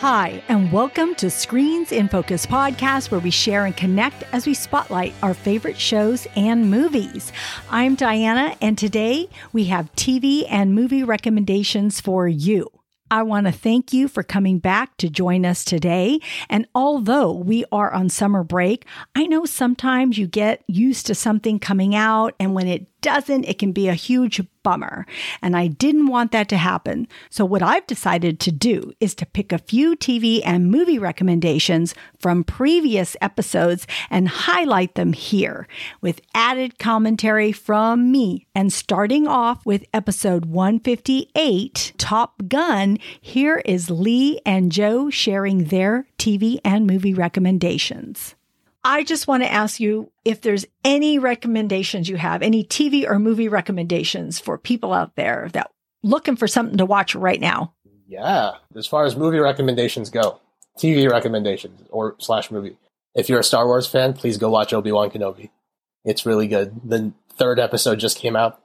Hi, and welcome to Screens in Focus podcast, where we share and connect as we spotlight our favorite shows and movies. I'm Diana, and today we have TV and movie recommendations for you. I want to thank you for coming back to join us today. And although we are on summer break, I know sometimes you get used to something coming out, and when it doesn't, it can be a huge bummer. And I didn't want that to happen. So, what I've decided to do is to pick a few TV and movie recommendations from previous episodes and highlight them here with added commentary from me. And starting off with episode 158, Top Gun, here is Lee and Joe sharing their TV and movie recommendations. I just want to ask you if there's any recommendations you have, any TV or movie recommendations for people out there that looking for something to watch right now. Yeah, as far as movie recommendations go, TV recommendations or slash movie. If you're a Star Wars fan, please go watch Obi Wan Kenobi. It's really good. The third episode just came out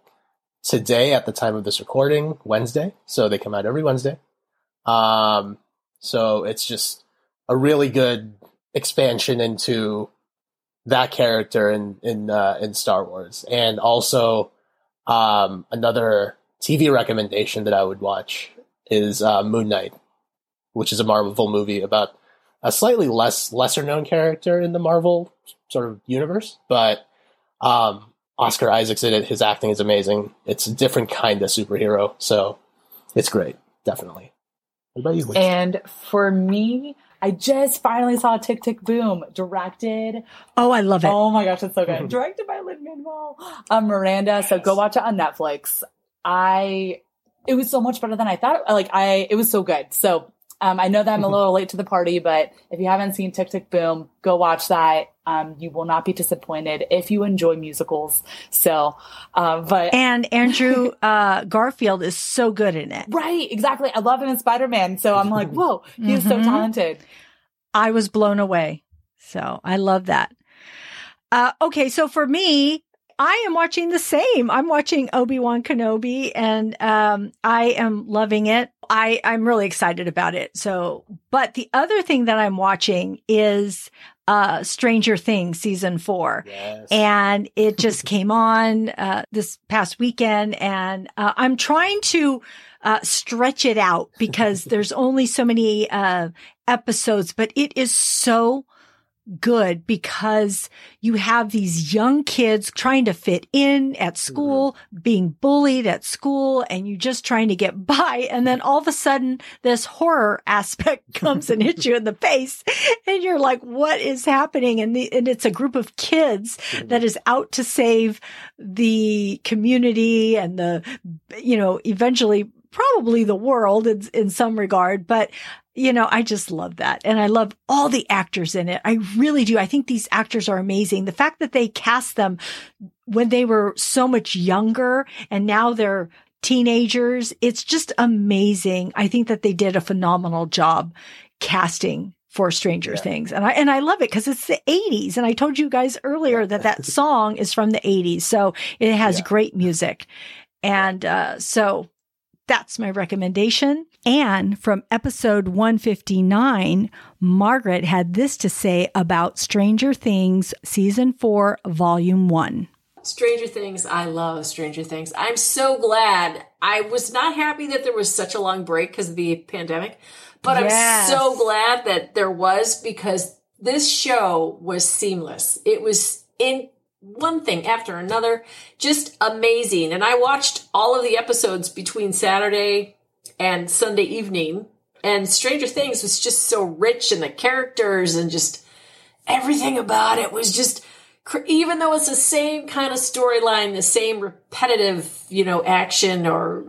today at the time of this recording, Wednesday. So they come out every Wednesday. Um, so it's just a really good expansion into that character in in uh, in Star Wars, and also um, another TV recommendation that I would watch is uh, Moon Knight, which is a Marvel movie about a slightly less lesser known character in the Marvel sort of universe, but um, Oscar Isaac's in it. His acting is amazing. It's a different kind of superhero, so it's great, definitely. What about you? And for me, I just finally saw Tick Tick Boom directed. Oh, I love it. Oh my gosh, it's so good. directed by Lin Manuel um, Miranda. So go watch it on Netflix. I it was so much better than I thought. Like I, it was so good. So um, I know that I'm a little late to the party, but if you haven't seen Tick Tick Boom, go watch that. Um, you will not be disappointed if you enjoy musicals. So, uh, but and Andrew uh, Garfield is so good in it. Right, exactly. I love him in Spider Man. So I'm like, whoa, he's mm-hmm. so talented. I was blown away. So I love that. Uh, okay, so for me, I am watching the same. I'm watching Obi Wan Kenobi, and um, I am loving it. I I'm really excited about it. So, but the other thing that I'm watching is uh, Stranger Things season four, yes. and it just came on uh, this past weekend, and uh, I'm trying to. Uh, stretch it out because there's only so many uh, episodes, but it is so good because you have these young kids trying to fit in at mm-hmm. school, mm-hmm. being bullied at school, and you just trying to get by. And then all of a sudden this horror aspect comes and hits you in the face and you're like, what is happening? And the, and it's a group of kids mm-hmm. that is out to save the community and the, you know, eventually probably the world in, in some regard, but you know, I just love that. And I love all the actors in it. I really do. I think these actors are amazing. The fact that they cast them when they were so much younger and now they're teenagers, it's just amazing. I think that they did a phenomenal job casting for Stranger yeah. Things. And I and I love it cuz it's the 80s and I told you guys earlier that that song is from the 80s. So it has yeah. great music. And uh, so that's my recommendation. And from episode 159, Margaret had this to say about Stranger Things season 4, volume 1. Stranger Things, I love Stranger Things. I'm so glad. I was not happy that there was such a long break because of the pandemic, but yes. I'm so glad that there was because this show was seamless. It was in one thing after another, just amazing. And I watched all of the episodes between Saturday and Sunday evening. And Stranger Things was just so rich in the characters and just everything about it was just, even though it's the same kind of storyline, the same repetitive, you know, action or,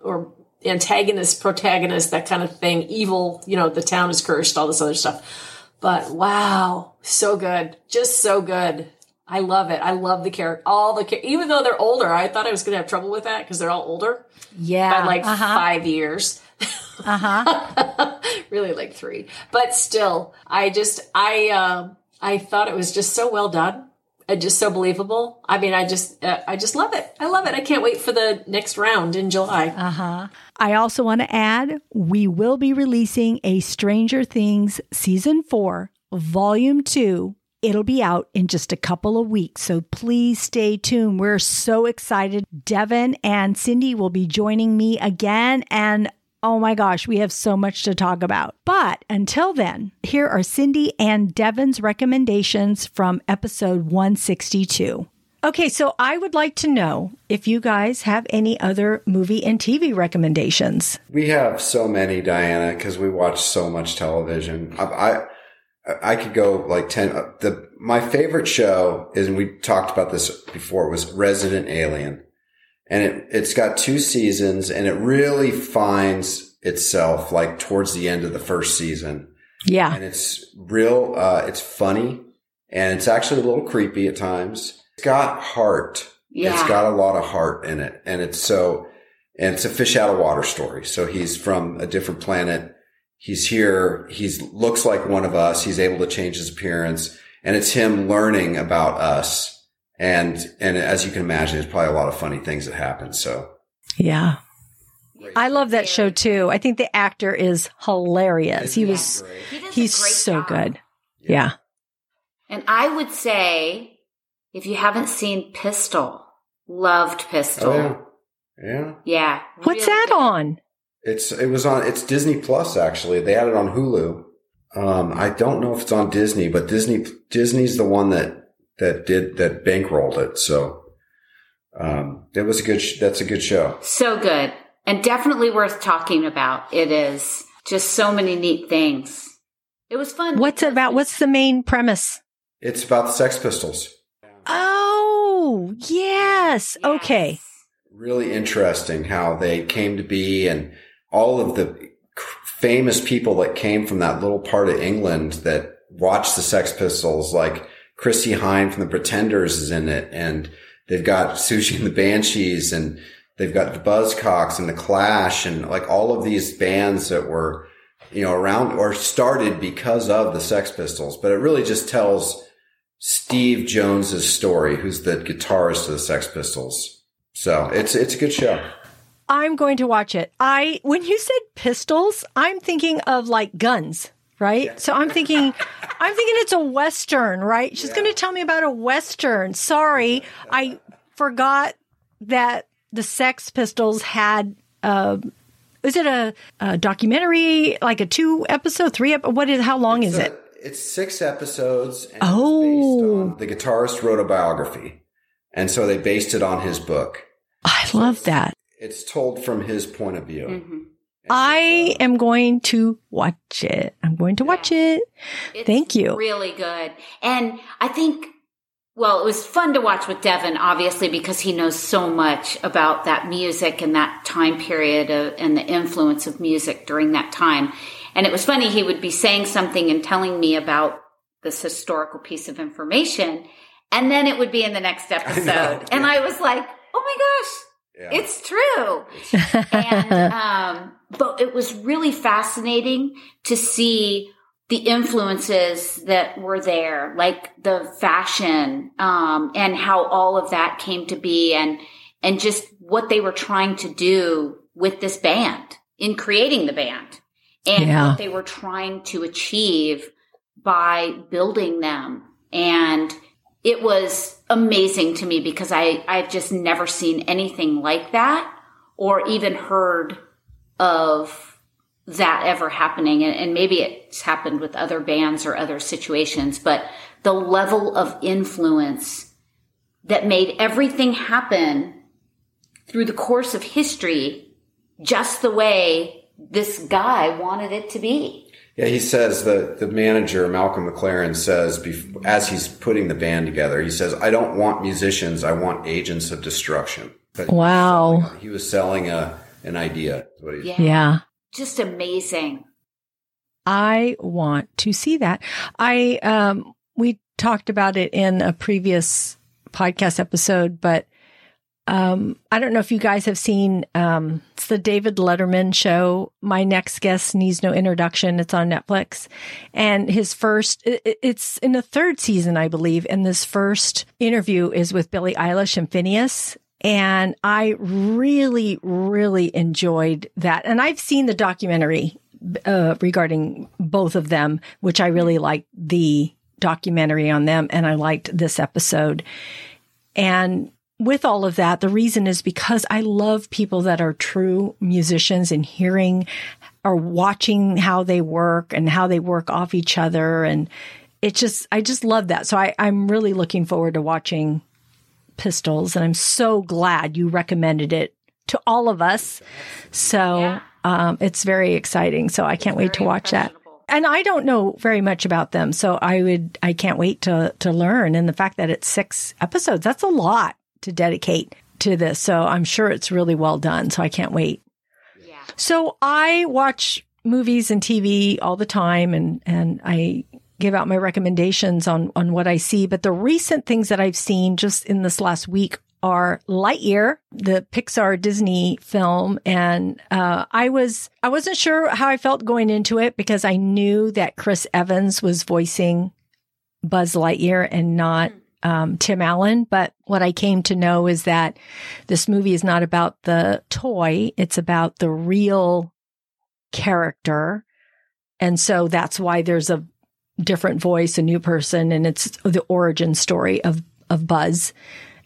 or antagonist, protagonist, that kind of thing, evil, you know, the town is cursed, all this other stuff. But wow, so good. Just so good. I love it. I love the character. All the even though they're older, I thought I was going to have trouble with that because they're all older. Yeah, by like uh-huh. five years. Uh huh. really, like three, but still, I just I uh, I thought it was just so well done. and just so believable. I mean, I just, uh, I just love it. I love it. I can't wait for the next round in July. Uh huh. I also want to add we will be releasing a Stranger Things season four, volume two. It'll be out in just a couple of weeks, so please stay tuned. We're so excited. Devin and Cindy will be joining me again, and Oh my gosh, we have so much to talk about. But until then, here are Cindy and Devin's recommendations from episode 162. Okay, so I would like to know if you guys have any other movie and TV recommendations. We have so many, Diana, because we watch so much television. I, I I could go like 10. uh, The, my favorite show is, and we talked about this before, was Resident Alien. And it, it's got two seasons and it really finds itself like towards the end of the first season. Yeah. And it's real, uh, it's funny and it's actually a little creepy at times. It's got heart. Yeah. It's got a lot of heart in it. And it's so, and it's a fish out of water story. So he's from a different planet. He's here. He's looks like one of us. He's able to change his appearance and it's him learning about us. And, and as you can imagine, there's probably a lot of funny things that happen. So Yeah. I love that show too. I think the actor is hilarious. He was, He he's so job. good. Yeah. And I would say, if you haven't seen Pistol, loved Pistol. Oh, yeah. Yeah. Yeah. What's really that good. on? It's it was on it's Disney Plus actually. They had it on Hulu. Um, I don't know if it's on Disney, but Disney Disney's the one that that did that bankrolled it. So um, it was a good. Sh- that's a good show. So good. And definitely worth talking about. It is just so many neat things. It was fun. What's about? What's the main premise? It's about the Sex Pistols. Oh, yes. Okay. Really interesting how they came to be and all of the famous people that came from that little part of England that watched the Sex Pistols, like Chrissie Hynde from the Pretenders is in it. And they've got Siouxsie and the Banshees and they've got the Buzzcocks and the Clash and like all of these bands that were, you know, around or started because of the Sex Pistols. But it really just tells Steve Jones's story, who's the guitarist of the Sex Pistols. So it's, it's a good show. I'm going to watch it. I when you said pistols, I'm thinking of like guns, right? So I'm thinking I'm thinking it's a western, right? She's going to tell me about a western. Sorry, I forgot that the Sex Pistols had uh is it a, a documentary like a two episode, three ep- what is how long is It's it? It's six episodes. And Oh. it's based on, the guitarist wrote a biography, and so they based it on his book. I love that. It's told from his point of view. Mhm. I am going to watch it. I'm going to watch it. It's Thank you. Really good. And I think, well, it was fun to watch with Devin, obviously, because he knows so much about that music and that time period of, and the influence of music during that time. And it was funny, he would be saying something and telling me about this historical piece of information, and then it would be in the next episode. And I was like, oh my gosh, Yeah. it's true. and um, but it was really fascinating to see the influences that were there, like the fashion, um, and how all of that came to be, and and just what they were trying to do with this band in creating the band, and Yeah. what they were trying to achieve by building them, and it was amazing to me because I I've just never seen anything like that or even heard of that ever happening. And, and maybe it's happened with other bands or other situations but the level of influence that made everything happen through the course of history just the way this guy wanted it to be Yeah, he says the the manager Malcolm McLaren says bef- as he's putting the band together, he says, "I don't want musicians. I want agents of destruction." But Wow. he was selling a an idea. what he- yeah, Yeah. just amazing I want to see that. I um we talked about it in a previous podcast episode, but um, I don't know if you guys have seen um, it's the David Letterman show. My next guest needs no introduction. It's on Netflix, and his first it, it's in the third season, I believe. And this first interview is with Billie Eilish and Finneas. And I really, really enjoyed that. And I've seen the documentary uh, regarding both of them, which I really liked the documentary on them, and I liked this episode. And with all of that, the reason is because I love people that are true musicians and hearing or watching how they work and how they work off each other. And it just, I just love that. So I, I'm really looking forward to watching Pistols and I'm so glad you recommended it to all of us. So yeah. um, it's very exciting. So I can't wait to watch that and I don't know very much about them, so I would I can't wait to to learn. And the fact that it's six episodes, that's a lot to dedicate to this. So I'm sure it's really well done. So I can't wait. Yeah. So I watch movies and TV all the time and, and I give out my recommendations on, on what I see. But the recent things that I've seen just in this last week are Lightyear, the Pixar Disney film. And, uh, I was, I wasn't sure how I felt going into it because I knew that Chris Evans was voicing Buzz Lightyear and not mm um, Tim Allen. But what I came to know is that this movie is not about the toy, it's about the real character. And so that's why there's a different voice, a new person, and it's the origin story of, of Buzz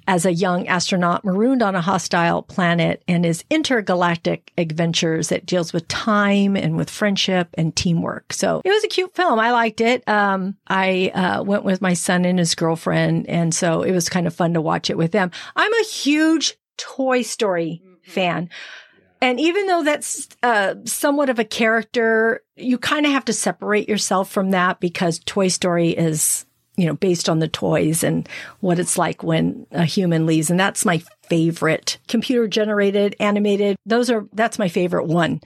as a young astronaut marooned on a hostile planet and his intergalactic adventures that deals with time and with friendship and teamwork. So it was a cute film. I liked it. Um, I uh, went with my son and his girlfriend, and so it was kind of fun to watch it with them. I'm a huge Toy Story mm-hmm. fan. And even though that's uh, somewhat of a character, you kind of have to separate yourself from that because Toy Story is you know, based on the toys and what it's like when a human leaves. And that's my favorite computer generated animated. Those are, that's my favorite one.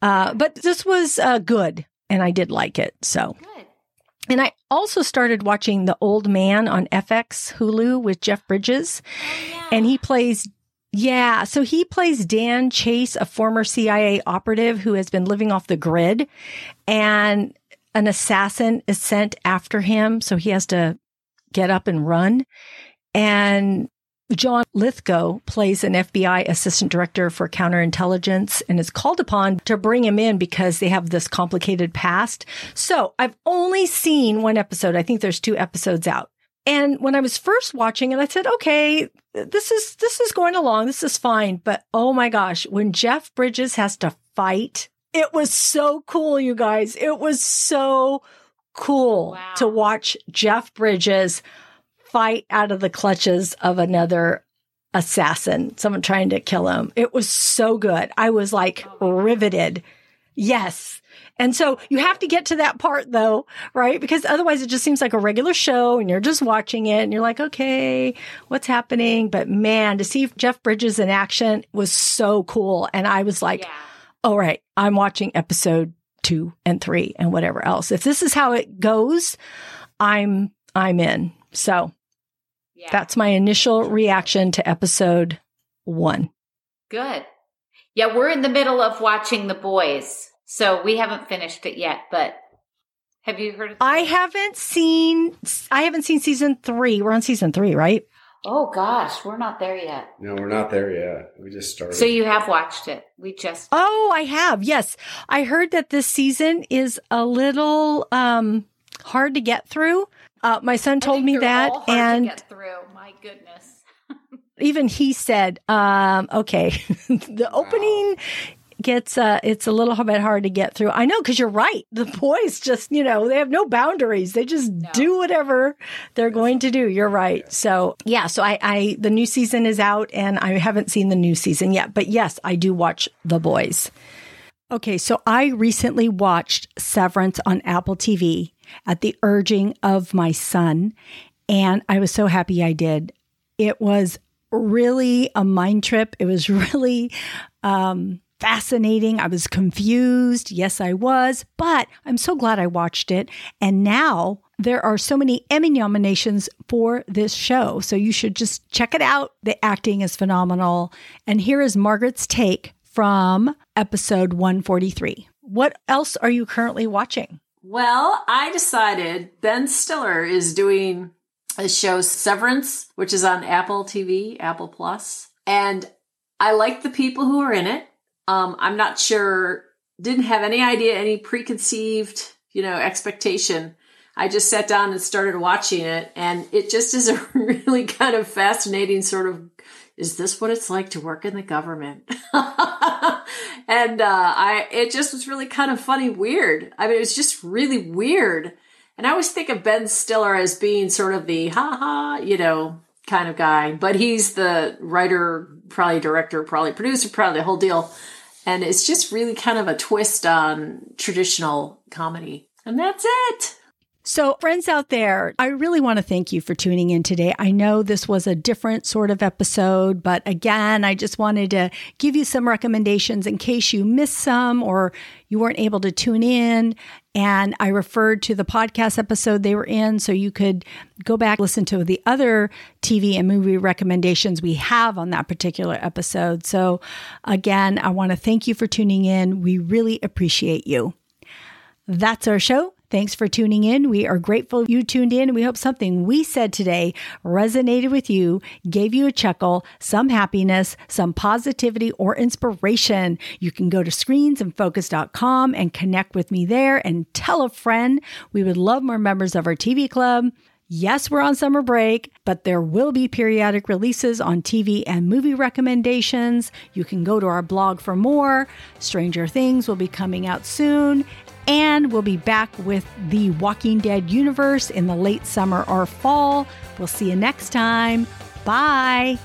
Uh, but this was, uh, good and I did like it. So. Good. And I also started watching The Old Man on FX Hulu with Jeff Bridges. Oh, yeah. And he plays yeah. So he plays Dan Chase, a former CIA operative who has been living off the grid. And an assassin is sent after him. So he has to get up and run. And John Lithgow plays an FBI assistant director for counterintelligence and is called upon to bring him in because they have this complicated past. So I've only seen one episode. I think there's two episodes out. And when I was first watching it, I said, okay, this is, this is going along. This is fine. But oh my gosh, when Jeff Bridges has to fight it was so cool, you guys. It was so cool wow. to watch Jeff Bridges fight out of the clutches of another assassin, someone trying to kill him. It was so good. I was like oh riveted. Yes. And so you have to get to that part though, right? Because otherwise it just seems like a regular show and you're just watching it and you're like, okay, what's happening? But man, to see Jeff Bridges in action was so cool. And I was like, yeah all right, I'm watching episode two and three and whatever else. If this is how it goes, I'm I'm in. So yeah. that's my initial reaction to episode one. Good. Yeah, we're in the middle of watching The Boys. So we haven't finished it yet, but have you heard of I haven't seen I haven't seen season 3. We're on season 3, right? Oh gosh, we're not there yet. No, we're not there yet. We just started. So you have watched it. We just Oh, I have. Yes. I heard that this season is a little um hard to get through. Uh, my son told me that and get through. My goodness. even he said, um, okay, the wow. opening gets uh it's a little bit hard to get through. I know because you're right. The boys just, you know, they have no boundaries. They just no. do whatever they're going to do. You're right. So yeah, so I, I the new season is out and I haven't seen the new season yet. But yes, I do watch The Boys. Okay, so I recently watched Severance on Apple TV at the urging of my son, and I was so happy I did. It was really a mind trip. It was really um fascinating. I was confused. Yes, I was, but I'm so glad I watched it. And now there are so many Emmy nominations for this show. So you should just check it out. The acting is phenomenal. And here is Margaret's take from episode 143. What else are you currently watching? Well, I decided Ben Stiller is doing a show Severance, which is on Apple TV, Apple Plus, and I like the people who are in it. Um, I'm not sure, didn't have any idea, any preconceived, you know, expectation. I just sat down and started watching it, and it just is a really kind of fascinating sort of is this what it's like to work in the government? and uh, I, it just was really kind of funny, weird. I mean, it was just really weird. And I always think of Ben Stiller as being sort of the ha ha, you know, kind of guy, but he's the writer, probably director, probably producer, probably the whole deal. And it's just really kind of a twist on traditional comedy. And that's it. So, friends out there, I really want to thank you for tuning in today. I know this was a different sort of episode, but again, I just wanted to give you some recommendations in case you missed some or you weren't able to tune in. And I referred to the podcast episode they were in, so you could go back, listen to the other TV and movie recommendations we have on that particular episode. So, again, I want to thank you for tuning in. We really appreciate you. That's our show. Thanks for tuning in. We are grateful you tuned in. We hope something we said today resonated with you, gave you a chuckle, some happiness, some positivity, or inspiration. You can go to screensandfocus.com and connect with me there and tell a friend. We would love more members of our TV club. Yes, we're on summer break, but there will be periodic releases on TV and movie recommendations. You can go to our blog for more. Stranger Things will be coming out soon. And we'll be back with the Walking Dead universe in the late summer or fall. We'll see you next time. Bye.